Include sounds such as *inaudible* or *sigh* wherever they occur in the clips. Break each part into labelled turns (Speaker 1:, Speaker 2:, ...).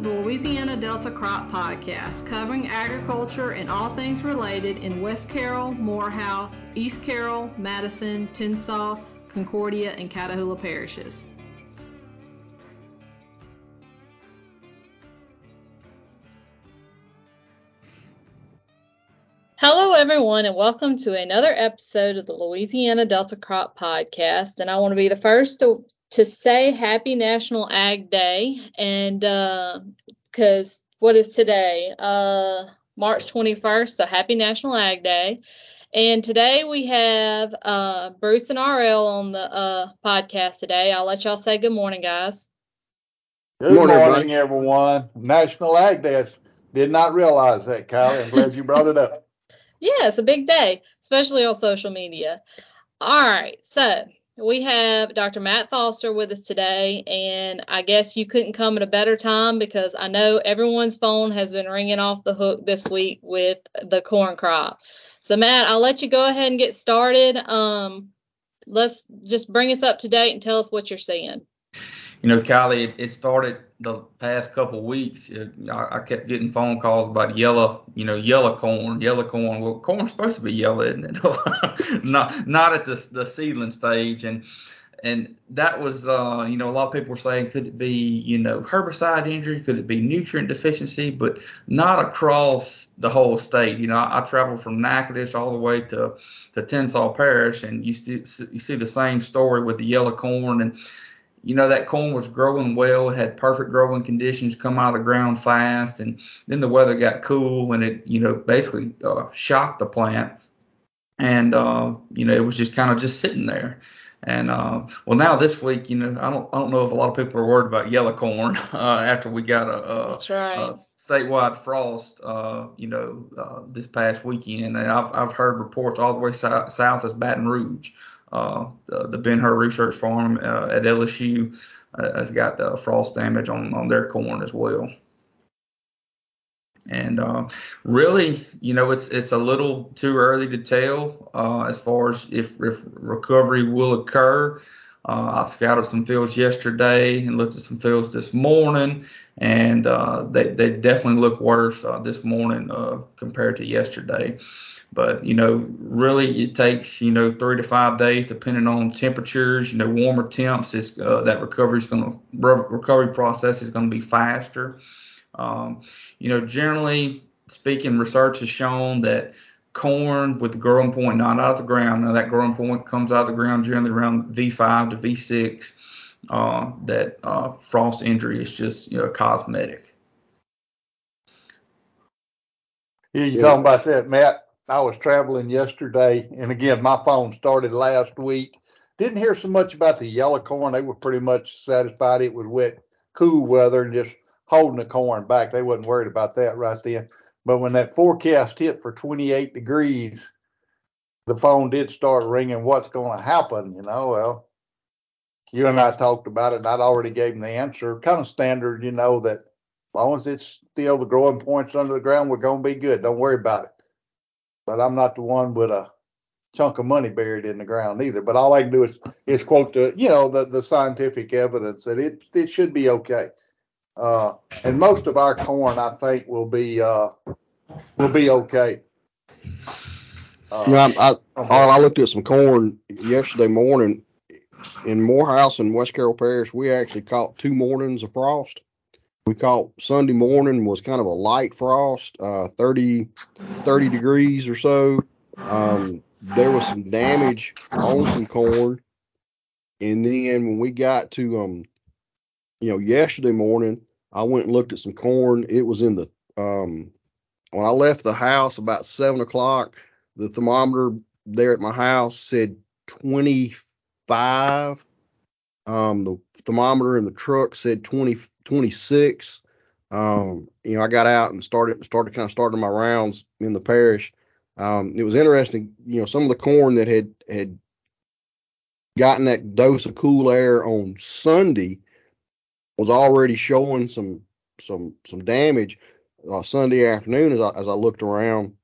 Speaker 1: The Louisiana Delta Crop Podcast, covering agriculture and all things related in West Carroll, Morehouse, East Carroll, Madison, Tensas, Concordia, and Catahoula parishes. Everyone, and welcome to another episode of the Louisiana Delta Crop Podcast. And I want to be the first to, to say Happy National Ag Day. And because uh, what is today? Uh, March 21st. So happy National Ag Day. And today we have uh, Bruce and RL on the uh, podcast today. I'll let y'all say good morning, guys.
Speaker 2: Good morning, morning everyone. National Ag Day. Did not realize that, Kyle. I'm glad you brought it up.
Speaker 1: Yeah, it's a big day, especially on social media. All right, so we have Dr. Matt Foster with us today, and I guess you couldn't come at a better time because I know everyone's phone has been ringing off the hook this week with the corn crop. So, Matt, I'll let you go ahead and get started. Um, let's just bring us up to date and tell us what you're seeing
Speaker 3: you know, Kylie, it, it started the past couple weeks. It, I, I, kept getting phone calls about yellow, you know, yellow corn, yellow corn. Well, corn's supposed to be yellow, isn't it? *laughs* not not at the the seedling stage, and and that was, uh, you know, a lot of people were saying, could it be, you know, herbicide injury? Could it be nutrient deficiency? But not across the whole state. You know, I, I traveled from Natchitoches all the way to to Tensas Parish, and you see you see the same story with the yellow corn and you know that corn was growing well, had perfect growing conditions, come out of the ground fast, and then the weather got cool and it you know basically uh, shocked the plant, and uh, you know it was just kind of just sitting there. And uh, well, now this week, you know, I don't I don't know if a lot of people are worried about yellow corn *laughs* uh, after we got a, a,
Speaker 1: right. a
Speaker 3: statewide frost, uh, you know, uh, this past weekend, and I've I've heard reports all the way south, south as Baton Rouge uh, the, the Ben Hur Research Farm uh, at LSU uh, has got the frost damage on, on their corn as well. And uh, really, you know, it's it's a little too early to tell uh, as far as if, if recovery will occur. Uh, I scouted some fields yesterday and looked at some fields this morning, and they, they definitely look worse this morning compared to yesterday. But you know, really, it takes you know three to five days, depending on temperatures. You know, warmer temps is uh, that recovery is going to recovery process is going to be faster. Um, you know, generally speaking, research has shown that corn with the growing point not out of the ground. Now that growing point comes out of the ground generally around V5 to V6. Uh, that uh, frost injury is just you know cosmetic.
Speaker 2: Yeah, you talking about that, Matt? I was traveling yesterday, and again, my phone started last week. Didn't hear so much about the yellow corn. They were pretty much satisfied it was wet, cool weather, and just holding the corn back. They wasn't worried about that right then. But when that forecast hit for 28 degrees, the phone did start ringing. What's going to happen? You know, well, you and I talked about it, and I'd already gave them the answer. Kind of standard, you know, that as long as it's still the growing points under the ground, we're going to be good. Don't worry about it but I'm not the one with a chunk of money buried in the ground either. But all I can do is is quote the you know the the scientific evidence that it it should be okay. Uh, and most of our corn, I think, will be uh, will be okay.
Speaker 4: Uh, you know, I, I, I looked at some corn yesterday morning in Morehouse and West Carroll Parish. We actually caught two mornings of frost we caught Sunday morning was kind of a light frost, uh, 30, 30 degrees or so. Um, there was some damage on some corn. And then when we got to, um, you know, yesterday morning, I went and looked at some corn. It was in the, um, when I left the house about seven o'clock, the thermometer there at my house said 25. Um, the thermometer in the truck said 20, 26. Um, you know, I got out and started started kind of starting my rounds in the parish. Um, it was interesting, you know, some of the corn that had had gotten that dose of cool air on Sunday was already showing some some some damage uh, Sunday afternoon as I, as I looked around.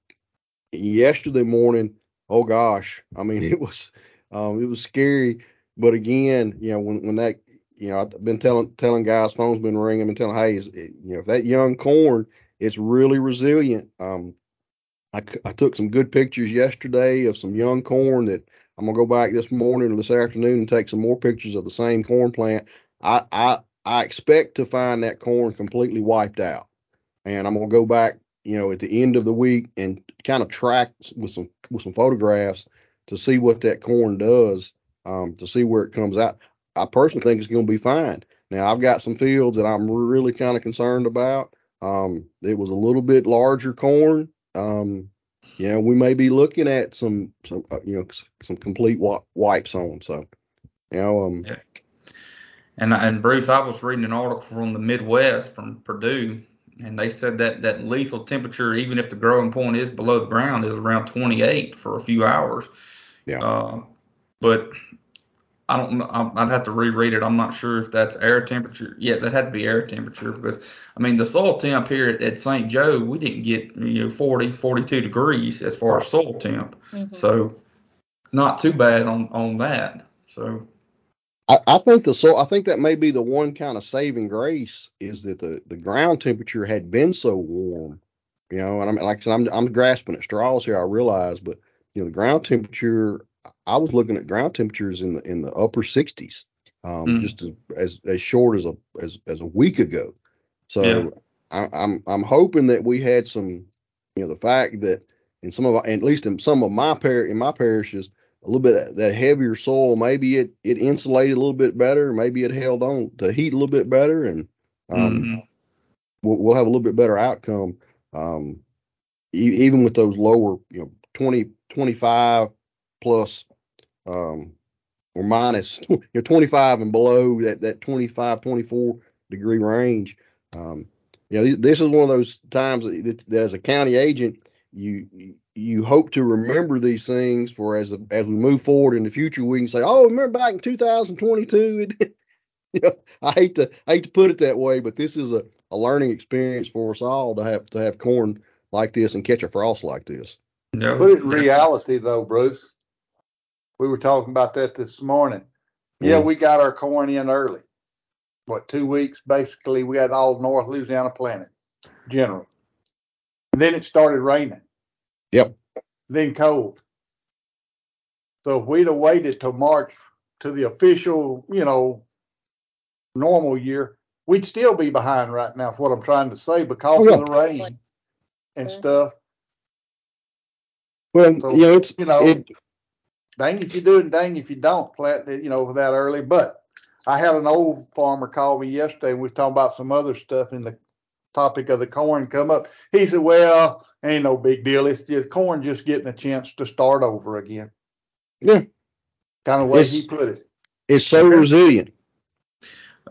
Speaker 4: Yesterday morning, oh gosh, I mean *laughs* it was um, it was scary. But again, you know, when when that you know, I've been telling telling guys, phones been ringing, and telling, hey, is, you know, if that young corn, it's really resilient. Um, I, I took some good pictures yesterday of some young corn that I'm gonna go back this morning or this afternoon and take some more pictures of the same corn plant. I I I expect to find that corn completely wiped out, and I'm gonna go back, you know, at the end of the week and kind of track with some with some photographs to see what that corn does, um, to see where it comes out. I personally think it's going to be fine. Now I've got some fields that I'm really kind of concerned about. Um, it was a little bit larger corn. Um, you know, we may be looking at some some uh, you know some complete wi- wipes on. So, you know, um,
Speaker 3: Yeah. And and Bruce, I was reading an article from the Midwest from Purdue, and they said that that lethal temperature, even if the growing point is below the ground, is around 28 for a few hours.
Speaker 4: Yeah.
Speaker 3: Uh, but I don't know. I'm- I'd have to reread it. I'm not sure if that's air temperature. Yeah, that had to be air temperature because I mean the soil temp here at, at St. Joe, we didn't get you know 40, 42 degrees as far as soil temp.
Speaker 1: Mhm.
Speaker 3: So not too bad on on that. So
Speaker 4: I, I think the soil, I think that may be the one kind of saving grace is that the the ground temperature had been so warm, you know. And I'm like I said, I'm I'm grasping at straws here. I realize, but you know, the ground temperature. I was looking at ground temperatures in the in the upper 60s, um,
Speaker 3: Mm.
Speaker 4: just as, as short as a as as a week ago. So
Speaker 3: Yeah.
Speaker 4: I, I'm I'm hoping that we had some, you know, the fact that in some of our, at least in some of my par in my parishes, a little bit that heavier soil, maybe it it insulated a little bit better, maybe it held on to heat a little bit better, and um,
Speaker 3: mhm.
Speaker 4: we'll, we'll have a little bit better outcome. Um, e- even with those lower, you know, 20, 25 plus, um, or minus, *laughs* you know, 25 and below that, that 25, 24 degree range. Um, you know, this is one of those times that, that as a county agent, you, you hope to remember these things for as, as we move forward in the future, we can say, oh, remember back in 2022, it, *laughs* you know, I hate to I hate to put it that way, but this is a, a learning experience for us all to have to have corn like this and catch a frost like this.
Speaker 3: Yeah.
Speaker 2: Put it in reality though, Bruce. We were talking about that this morning. Yeah,
Speaker 4: Mhm.
Speaker 2: we got our corn in early. What, two weeks basically? We had all North Louisiana planted, general. then it started raining.
Speaker 4: Yep.
Speaker 2: Then cold. So if we'd have waited till March to the official, you know, normal year, we'd still be behind right now. Is what I'm trying to say because
Speaker 4: Oh, yeah.
Speaker 2: of the rain and stuff.
Speaker 4: Well,
Speaker 2: So,
Speaker 4: you know, it's
Speaker 2: You know,
Speaker 4: it,
Speaker 2: dang if you do and dang if you don't plant it, you know, that early. But I had an old farmer call me yesterday. And we were talking about some other stuff in the topic of the corn come up. He said, Well, ain't no big deal. It's just corn just getting a chance to start over again.
Speaker 4: Yeah.
Speaker 2: Kind of way
Speaker 4: It's-
Speaker 2: he put it.
Speaker 4: it's so resilient.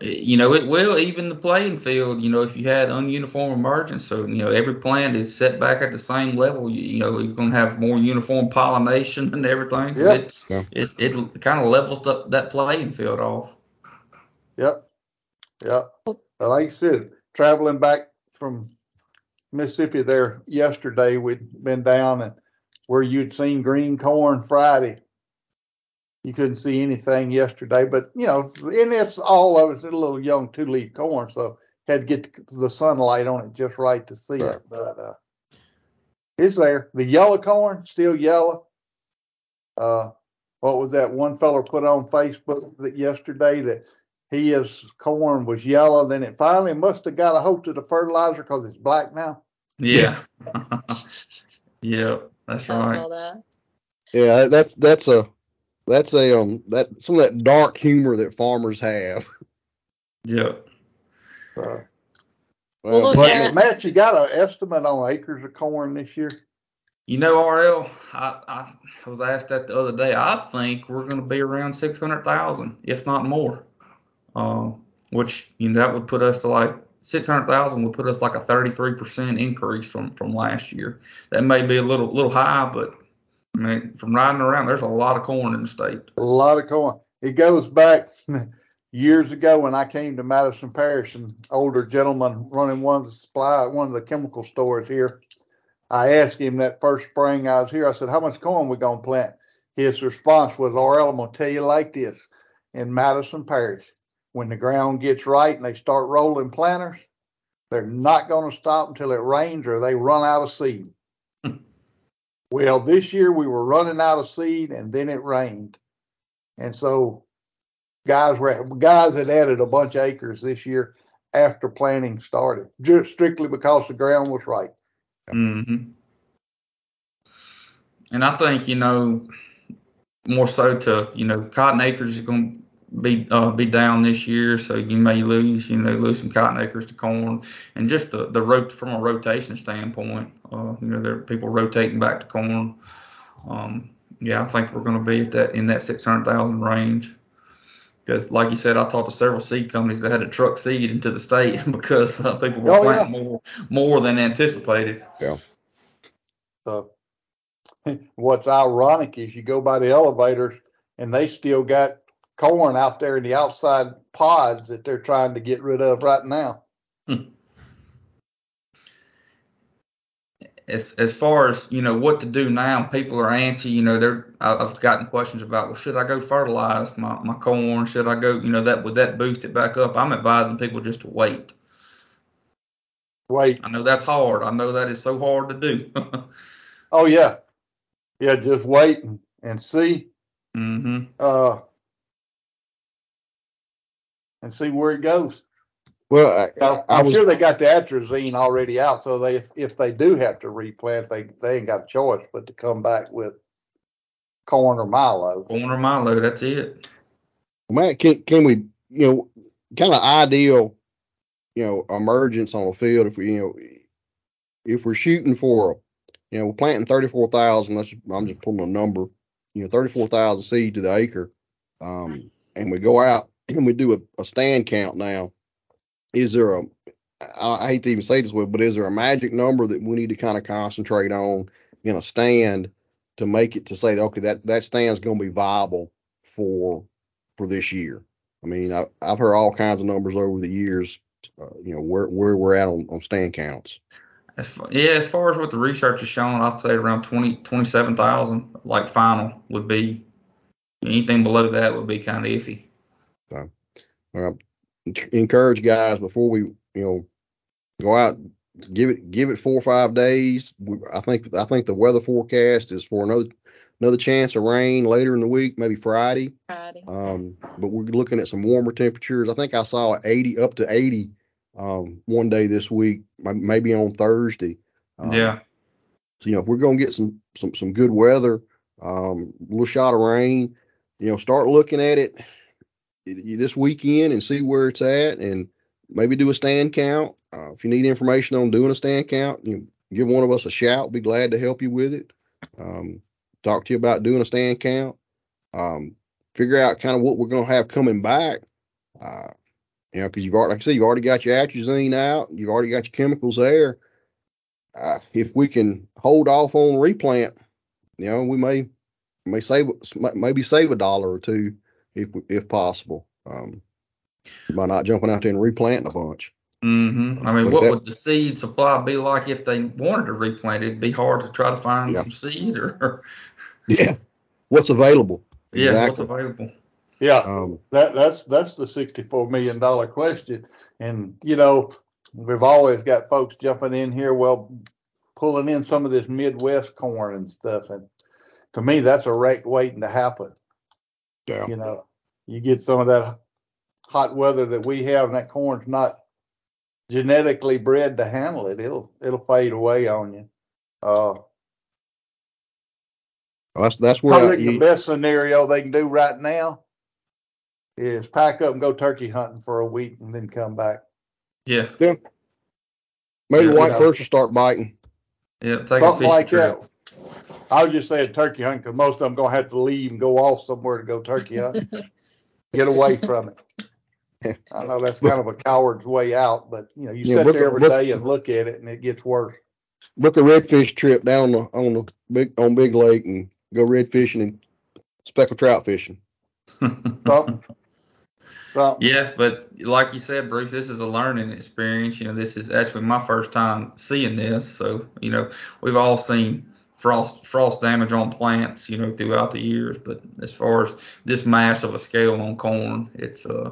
Speaker 3: You know, it will even the playing field. You know, if you had ununiform emergence, so you know every plant is set back at the same level. You, you know, you're going to have more uniform pollination *laughs* and everything. So
Speaker 2: Yeah.
Speaker 3: it,
Speaker 4: Yeah.
Speaker 3: it it kind of levels up that playing field off.
Speaker 2: Yep. Yep. Like I said, traveling back from Mississippi there yesterday, we'd been down and where you'd seen green corn Friday. You couldn't see anything yesterday, but you know, and it's all of it's a little young two leaf corn, so had to get the sunlight on it just right to see
Speaker 4: Right.
Speaker 2: it. But uh, it's there. The yellow corn still yellow. Uh, what was that one feller put on Facebook that yesterday that he his corn was yellow, then it finally must have got a hold of the fertilizer because it's black now.
Speaker 3: Yeah. *laughs* yeah, that's
Speaker 1: I
Speaker 3: right.
Speaker 1: saw that.
Speaker 4: Yeah, that's that's a that's a um that some of that dark humor that farmers have. *laughs*
Speaker 3: Yeah.
Speaker 2: Uh,
Speaker 1: Well, look,
Speaker 2: but
Speaker 1: Yeah.
Speaker 2: Matt, you got an estimate on acres of corn this year?
Speaker 3: You know, RL, I, I was asked that the other day. I think we're going to be around 600,000, if not more. Um, which, you know, that would put us to like 600,000 would put us like a 33% increase from, from last year. That may be a little, little high, but I mean, from riding around, there's a lot of corn in the state.
Speaker 2: A lot of corn. It goes back *laughs* years ago when I came to Madison Parish, an older gentleman running one of the supply, one of the chemical stores here. I asked him that first spring I was here. I said, "How much corn we gonna plant?" His response was, "RL, I'm gonna tell you like this: in Madison Parish, when the ground gets right and they start rolling planters, they're not to stop until it rains or they run out of seed. Well, this year we were running out of seed and then it rained. And so guys were guys had added a bunch of acres this year after planting started, just strictly because the ground was right.
Speaker 3: Mm-hmm. And I think you know more so to you know cotton acres is going be uh, be down this year, so you may lose you know lose some cotton acres to corn, and just the the rot from a rotation standpoint, uh, you know there are people rotating back to corn. Um, yeah, I think we're going to be at that in that six hundred thousand range. Because, like you said, I talked to several seed companies that had to truck seed into the state *laughs* because uh, people were
Speaker 2: Oh,
Speaker 3: planting more more than anticipated.
Speaker 4: Yeah.
Speaker 2: So *laughs* what's ironic is you go by the elevators and they still got corn out there in the outside pods that they're trying to get rid of right now.
Speaker 3: as as far as you know what to do now, people are antsy. You know, they're I've gotten questions about, well, should I go fertilize my, my corn? Should I go? You know, that would that boost it back up? I'm advising people just to wait.
Speaker 2: Wait,
Speaker 3: I know that's hard. I know that is so hard to do. *laughs*
Speaker 2: oh yeah, yeah, just wait and, and see,
Speaker 3: hmm
Speaker 2: uh, and see where it goes.
Speaker 4: Well, I,
Speaker 2: Now,
Speaker 4: I
Speaker 2: I'm
Speaker 4: was,
Speaker 2: sure they got the atrazine already out, so they if they do have to replant, they they ain't got a choice but to come back with corn or milo.
Speaker 3: Corn or Milo, that's it.
Speaker 4: Matt, can can we, you know, kind of ideal, you know, emergence on the field if we, you know, if we're shooting for, you know, we're planting thirty four thousand. Let's, I'm just pulling a number, you know, thirty four thousand seed to the acre, um, and we go out and we do a, a stand count now. Is there a I hate to even say this way, but is there a magic number that we need to kind of concentrate on in a stand to make it to say, okay, that that stand's going to be viable for for this year. I mean, I, I've heard all kinds of numbers over the years. Uh, you know where where we're at on, on stand counts.
Speaker 3: As yeah, as far as what the research has shown, I'd say around 20, 27,000, like final would be. Anything below that would be kind of iffy.
Speaker 4: Uh, encourage guys before we you know go out, give it give it four or five days. I think I think the weather forecast is for another another chance of rain later in the week, maybe Friday.
Speaker 1: Friday.
Speaker 4: Um, but we're looking at some warmer temperatures. I think I saw 80 up to 80 um, one day this week, maybe on Thursday. Um,
Speaker 3: yeah.
Speaker 4: So, you know, if we're going to get some, some, some good weather, um, a little shot of rain, you know, start looking at it this weekend and see where it's at and maybe do a stand count. Uh, if you need information on doing a stand count, you give one of us a shout. Be glad to help you with it. Um, talk to you about doing a stand count. Um, figure out kind of what we're going to have coming back. Uh, you know, because you've already, like I said, you've already got your atrazine out, you've already got your chemicals there. Uh, if we can hold off on replant, you know, we may may save maybe save a dollar or two if if possible. Um, by not jumping out there and replanting a bunch.
Speaker 3: hmm I mean,
Speaker 4: But
Speaker 3: what
Speaker 4: that-
Speaker 3: would the seed supply be like if they wanted to replant it? It'd be hard to try to find
Speaker 4: Yeah.
Speaker 3: some seed or, *laughs*
Speaker 4: Yeah. What's available? *laughs*
Speaker 3: yeah, what's available.
Speaker 2: Yeah,
Speaker 4: Um,
Speaker 2: that that's that's the sixty-four million dollar question, and you know we've always got folks jumping in here, well, pulling in some of this Midwest corn and stuff, and to me that's a wreck waiting to happen.
Speaker 4: yeah.
Speaker 2: You know, you get some of that hot weather that we have, and that corn's not genetically bred to handle it. It'll it'll fade away on you. Uh,
Speaker 4: That's that's where
Speaker 2: I
Speaker 4: I,
Speaker 2: think the best scenario they can do right now is pack up and go turkey hunting for a week and then come back.
Speaker 3: Yeah,
Speaker 4: maybe
Speaker 3: Yeah,
Speaker 4: white
Speaker 2: you know.
Speaker 4: first will start biting.
Speaker 3: yeah, take a
Speaker 2: Something like
Speaker 3: trip.
Speaker 2: that. I was just saying turkey hunting because most of them gonna have to leave and go off somewhere to go turkey *laughs* hunting. Get away from it. I know that's kind of a coward's way out, but you know, you
Speaker 4: Yeah,
Speaker 2: sit there
Speaker 4: at-
Speaker 2: every
Speaker 4: look-
Speaker 2: day and look at it and it gets worse.
Speaker 4: Book a redfish trip down the, on the big on Big Lake and go red fishing and speckled trout fishing. *laughs*
Speaker 2: Something. Something.
Speaker 3: Yeah, but like you said, Bruce, this is a learning experience. You know, this is actually my first time seeing this. So, you know, we've all seen frost frost damage on plants, you know, throughout the years. But as far as this mass of a scale on corn, it's uh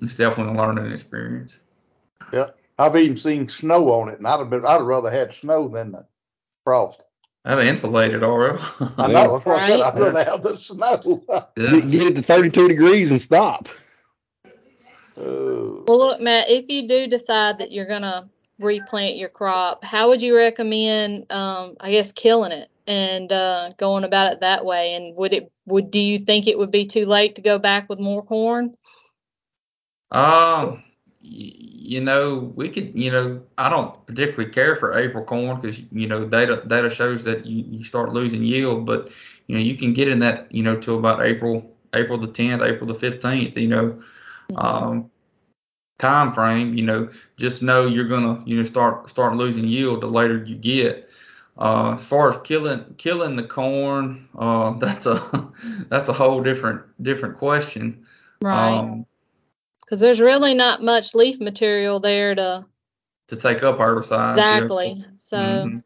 Speaker 3: it's definitely a learning experience.
Speaker 2: Yeah, I've even seen snow on it, and I'd have been, I'd have rather had snow than the frost.
Speaker 3: That insulated already. *laughs*
Speaker 2: I know. That's what I said. I'd rather have the snow.
Speaker 3: yeah. *laughs*
Speaker 4: Get, get it to 32 degrees and stop.
Speaker 2: Uh,
Speaker 1: Well, look, Matt, if you do decide that you're gonna replant your crop, how would you recommend, um, I guess, killing it and uh, going about it that way? And would it would do you think it would be too late to go back with more corn?
Speaker 3: Um, you know, we could, you know, I don't particularly care for April corn because, you know, data data shows that you, you start losing yield, but you know, you can get in that, you know, till about April April the 10th, April the 15th, you know, um, time frame. You know, just know you're gonna, you know, start start losing yield the later you get. Uh, as far as killing killing the corn, uh, *laughs* that's a that's a whole different different question.
Speaker 1: Right.
Speaker 3: Um,
Speaker 1: Because there's really not much leaf material there to
Speaker 3: to take up herbicides. yeah.
Speaker 1: exactly. So
Speaker 3: Mhm.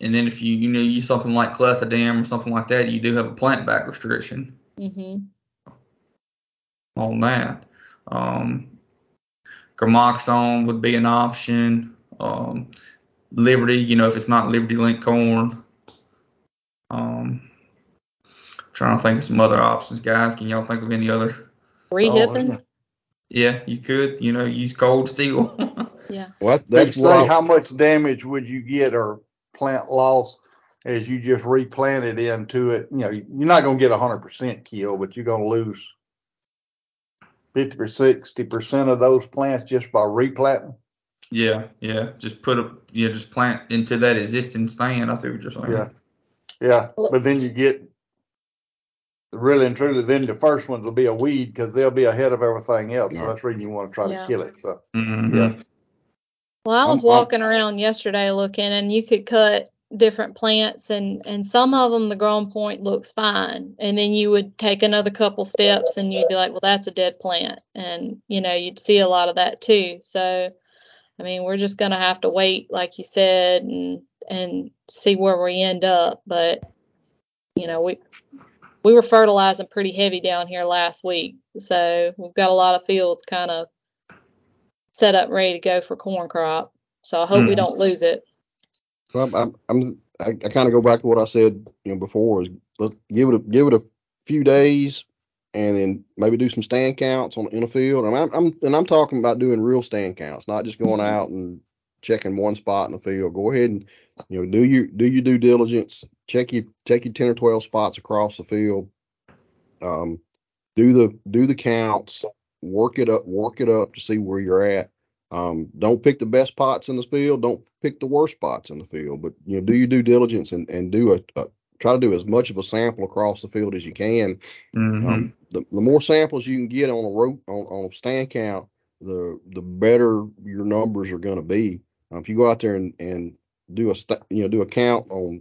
Speaker 3: And then if you you know use something like clethodim or something like that, you do have a plant back restriction
Speaker 1: Mm-hmm.
Speaker 3: on that. Um, Gramoxone would be an option. Um, Liberty, you know, if it's not Liberty Link corn. Um, trying to think of some other options, guys. Can y'all think of any other?
Speaker 1: rehipping.
Speaker 3: Yeah, you could, you know, use cold steel. *laughs*
Speaker 1: yeah.
Speaker 4: Well,
Speaker 2: They
Speaker 4: that's
Speaker 2: say how much damage would you get or plant loss as you just replanted into it? You know, you're not going to get a hundred percent kill, but you're going to lose fifty or sixty percent of those plants just by replanting.
Speaker 3: yeah, yeah. Just put a, you know, just plant into that existing stand. I see what you're saying.
Speaker 2: Yeah, yeah. But then you get really and truly, then the first ones will be a weed because they'll be ahead of everything else. So that's the reason you want to try
Speaker 1: Yeah.
Speaker 2: to kill it. So
Speaker 3: Mhm.
Speaker 2: yeah,
Speaker 1: Well, I was
Speaker 4: I'm- I'm-
Speaker 1: walking around yesterday looking, and you could cut different plants, and and some of them the growing point looks fine, and then you would take another couple steps, and you'd be like, well, that's a dead plant, and you know you'd see a lot of that too. So, I mean, we're just gonna have to wait, like you said, and and see where we end up. But you know, we we were fertilizing pretty heavy down here last week, so we've got a lot of fields kind of set up ready to go for corn crop. So I hope we
Speaker 3: Mhm.
Speaker 1: don't lose it.
Speaker 4: Well, I'm, I'm I, I kind of go back to what I said, you know, before is let give it a give it a few days, and then maybe do some stand counts on in the field. And I'm, I'm and I'm talking about doing real stand counts, not just going
Speaker 1: Mhm.
Speaker 4: out and checking one spot in the field. Go ahead and you know do you do your due diligence. Check your check your ten or twelve spots across the field. Um, do the do the counts. Work it up. Work it up to see where you're at. Um, don't pick the best pots in the field. Don't pick the worst pots in the field. But you know, do your due diligence and, and do a, a try to do as much of a sample across the field as you can.
Speaker 3: Mhm.
Speaker 4: Um, the, the more samples you can get on a rope on, on a stand count, the the better your numbers are going to be. Uh, if you go out there and, and do a sta- you know do a count on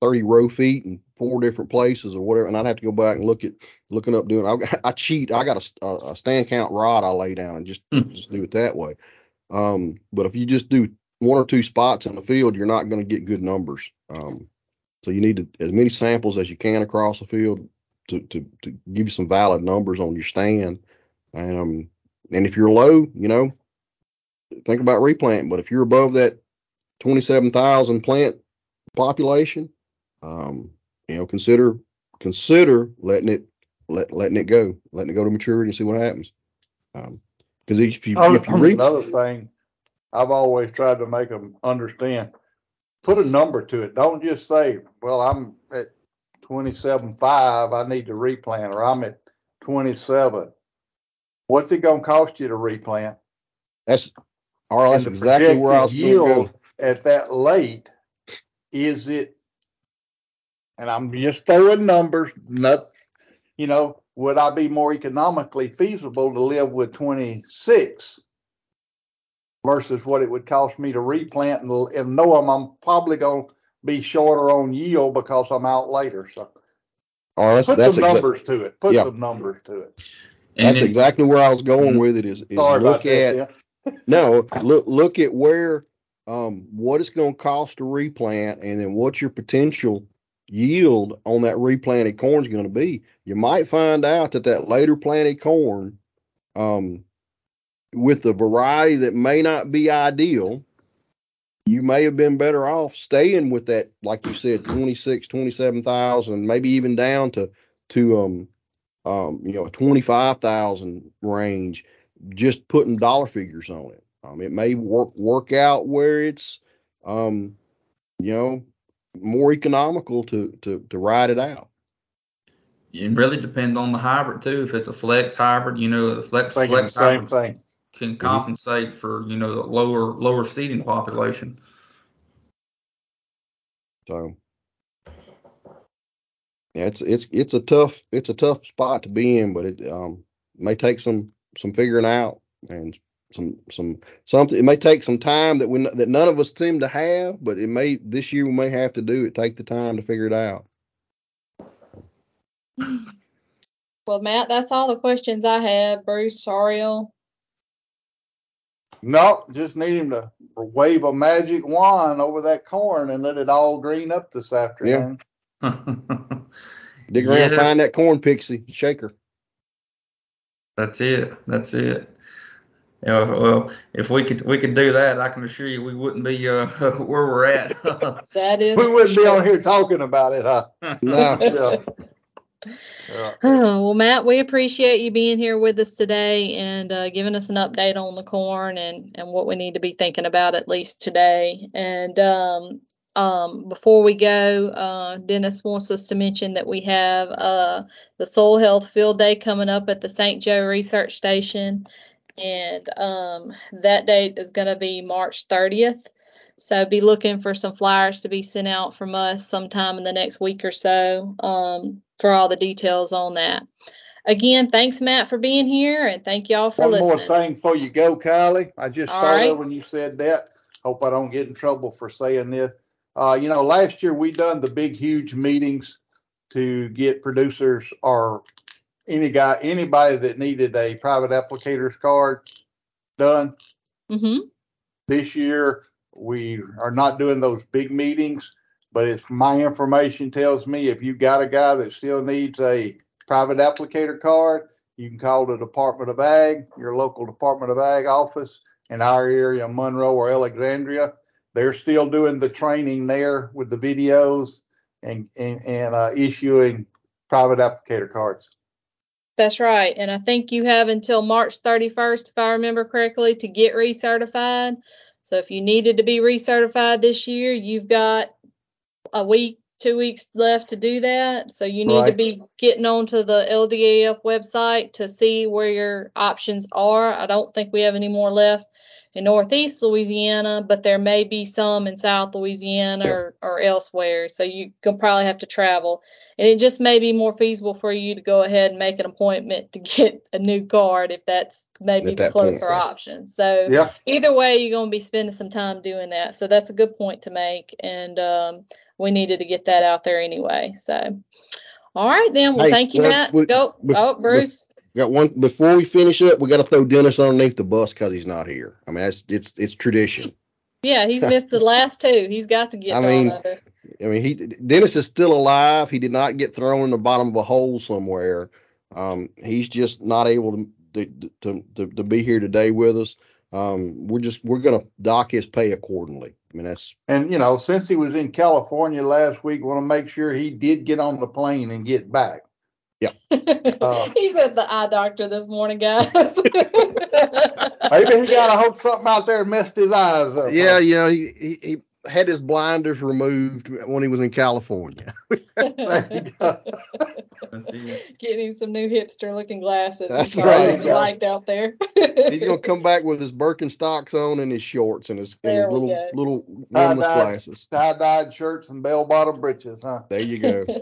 Speaker 4: thirty row feet in four different places or whatever, and I'd have to go back and look at looking up doing. I, *laughs* I cheat. I got a, a, stand count rod I lay down and just
Speaker 3: Hmm.
Speaker 4: just do it that way. Um, but if you just do one or two spots in the field, you're not going to get good numbers. Um, so you need to, as many samples as you can across the field to, to, to give you some valid numbers on your stand. Um, and if you're low, you know, think about replanting. But if you're above that 27,000 plant population, um, you know, consider consider letting it let letting it go, letting it go to maturity and see what happens. Um, because if you
Speaker 2: Oh,
Speaker 4: if you re-
Speaker 2: another thing, I've always tried to make them understand. Put a number to it. Don't just say, "Well, I'm at twenty-seven five. I need to replant," or "I'm at twenty-seven." What's it going to cost you to replant?
Speaker 4: that's all right, that's exactly where I was going to go.
Speaker 2: yield At that late, is it? And I'm just throwing numbers. Not, you know, would I be more economically feasible to live with 26 versus what it would cost me to replant and, and know I'm, I'm probably going to be shorter on yield because I'm out later. So
Speaker 4: All right, that's,
Speaker 2: put
Speaker 4: that's
Speaker 2: some
Speaker 4: exa-
Speaker 2: numbers to it. Put
Speaker 4: Yeah.
Speaker 2: some numbers to it.
Speaker 3: And
Speaker 4: That's
Speaker 3: then-
Speaker 4: exactly where I was going
Speaker 3: Mhm.
Speaker 4: with it. Is, is
Speaker 2: Sorry
Speaker 4: look
Speaker 2: about
Speaker 4: at
Speaker 2: yeah. *laughs*
Speaker 4: no look look at where um what it's going to cost to replant, and then what's your potential yield on that replanted corn is going to be. You might find out that that later planted corn um, with the variety that may not be ideal, you may have been better off staying with that, like you said, 26, 27,000, maybe even down to, to, um, um, you know, a 25,000 range, just putting dollar figures on it. Um, it may work, work out where it's, um, you know, more economical to, to, to ride it out.
Speaker 3: It really depends on the hybrid too. If it's a flex hybrid, you know, the flex,
Speaker 2: Thinking
Speaker 3: flex
Speaker 2: the same
Speaker 3: hybrids
Speaker 2: thing.
Speaker 3: can compensate for, you know, the lower, lower seeding population.
Speaker 4: So yeah, it's it's it's a tough it's a tough spot to be in, but it um may take some some figuring out and some some something. It may take some time that we that none of us seem to have, but it may this year we may have to do it. Take the time to figure it out. *sighs*
Speaker 1: Well, Matt, that's all the questions I have. Bruce, RL.
Speaker 2: No, just need him to wave a magic wand over that corn and let it all green up this afternoon.
Speaker 4: Dig around, and
Speaker 3: Yeah.
Speaker 4: find that corn pixie, shake her.
Speaker 3: That's it. That's it. Yeah, well, if we could we could do that, I can assure you we wouldn't be uh, *laughs* where we're at. *laughs*
Speaker 1: That is.
Speaker 2: We wouldn't be on here talking about it, huh? *laughs*
Speaker 4: No,
Speaker 2: Yeah. Yeah. *sighs*
Speaker 1: well, Matt, we appreciate you being here with us today and uh, giving us an update on the corn and, and what we need to be thinking about at least today. And um, um, before we go, uh, Dennis wants us to mention that we have uh, the Soil Health Field Day coming up at the St. Joe Research Station. And um, that date is going to be March 30th. So be looking for some flyers to be sent out from us sometime in the next week or so um, for all the details on that. Again, thanks Matt for being here, and thank y'all for listening.
Speaker 2: One more thing before you go, Kylie. I just
Speaker 1: All
Speaker 2: thought
Speaker 1: right.
Speaker 2: of when you said that. Hope I don't get in trouble for saying this. Uh, you know, last year we done the big, huge meetings to get producers or any guy, anybody that needed a private applicator's card done.
Speaker 1: hmm
Speaker 2: This year, we are not doing those big meetings, but it's my information tells me if you've got a guy that still needs a private applicator card, you can call the Department of Ag, your local Department of Ag office in our area, Monroe or Alexandria. They're still doing the training there with the videos and, and, and uh, issuing private applicator cards.
Speaker 1: That's right. And I think you have until March 31st, if I remember correctly, to get recertified. So if you needed to be recertified this year, you've got a week, two weeks left to do that. So you need to be getting onto the LDAF website to see where your options are. I don't think we have any more left in Northeast Louisiana, but there may be some in South Louisiana
Speaker 4: Yep.
Speaker 1: or, or elsewhere. So you can probably have to travel. And it just may be more feasible for you to go ahead and make an appointment to *laughs* get a new card if that's maybe
Speaker 4: At
Speaker 1: the
Speaker 4: that point,
Speaker 1: closer
Speaker 4: yeah.
Speaker 1: option. So
Speaker 2: Yeah.
Speaker 1: either way, you're going to be spending some time doing that. So that's a good point to make. And um, we needed to get that out there anyway. So, all right, then. Well,
Speaker 4: Hey,
Speaker 1: thank you,
Speaker 4: well,
Speaker 1: Matt.
Speaker 4: we-
Speaker 1: Go. oh, Bruce.
Speaker 4: Got one before we finish up. We got to throw Dennis underneath the bus because he's not here. I mean, that's it's it's tradition. *laughs*
Speaker 1: Yeah, he's missed the last two. He's got to get
Speaker 4: I mean. I mean, he Dennis is still alive. He did not get thrown in the bottom of a hole somewhere. Um, he's just not able to to, to to to be here today with us. Um, we're just we're gonna dock his pay accordingly. I mean, that's
Speaker 2: And, you know, since he was in California last week, want to make sure he did get on the plane and get back. *laughs* Uh,
Speaker 1: he's at the eye doctor this morning, guys. *laughs*
Speaker 2: Maybe he got, a hope something out there messed his eyes up.
Speaker 4: yeah, you know, he, he he had his blinders removed when he was in California.
Speaker 2: There you go.
Speaker 3: That's it.
Speaker 1: Getting him some new hipster looking glasses.
Speaker 4: That's
Speaker 1: That's right.
Speaker 2: right.
Speaker 1: Liked out there.
Speaker 4: He's gonna come back with his Birkenstocks on and his shorts and his, and his little
Speaker 1: go.
Speaker 4: little
Speaker 2: Tie-dye.
Speaker 4: rimless glasses.
Speaker 2: Tie-dyed shirts and bell-bottom breeches, huh?
Speaker 4: There you go. *laughs*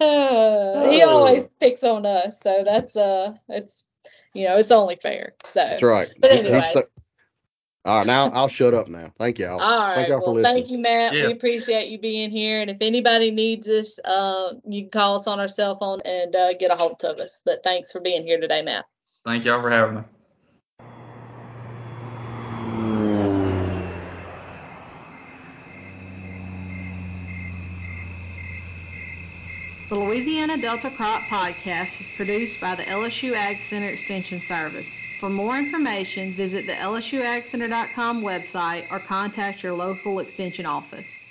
Speaker 1: Uh, he
Speaker 2: Oh.
Speaker 1: always picks on us, so that's uh, it's you know, it's only fair. So,
Speaker 4: That's right.
Speaker 1: But
Speaker 4: He- he
Speaker 1: anyway.
Speaker 4: th- all right, now I'll shut up now. Thank y'all.
Speaker 1: all right.
Speaker 4: Thank y'all for
Speaker 1: well, thank you, Matt.
Speaker 3: Yeah.
Speaker 1: We appreciate you being here. And if anybody needs us, uh, you can call us on our cell phone and uh, get a hold of us. But thanks for being here today, Matt.
Speaker 3: Thank y'all for having me.
Speaker 1: The Louisiana Delta Crop Podcast is produced by the LSU Ag Center Extension Service. For more information, visit the lsuagcenter.com website or contact your local extension office.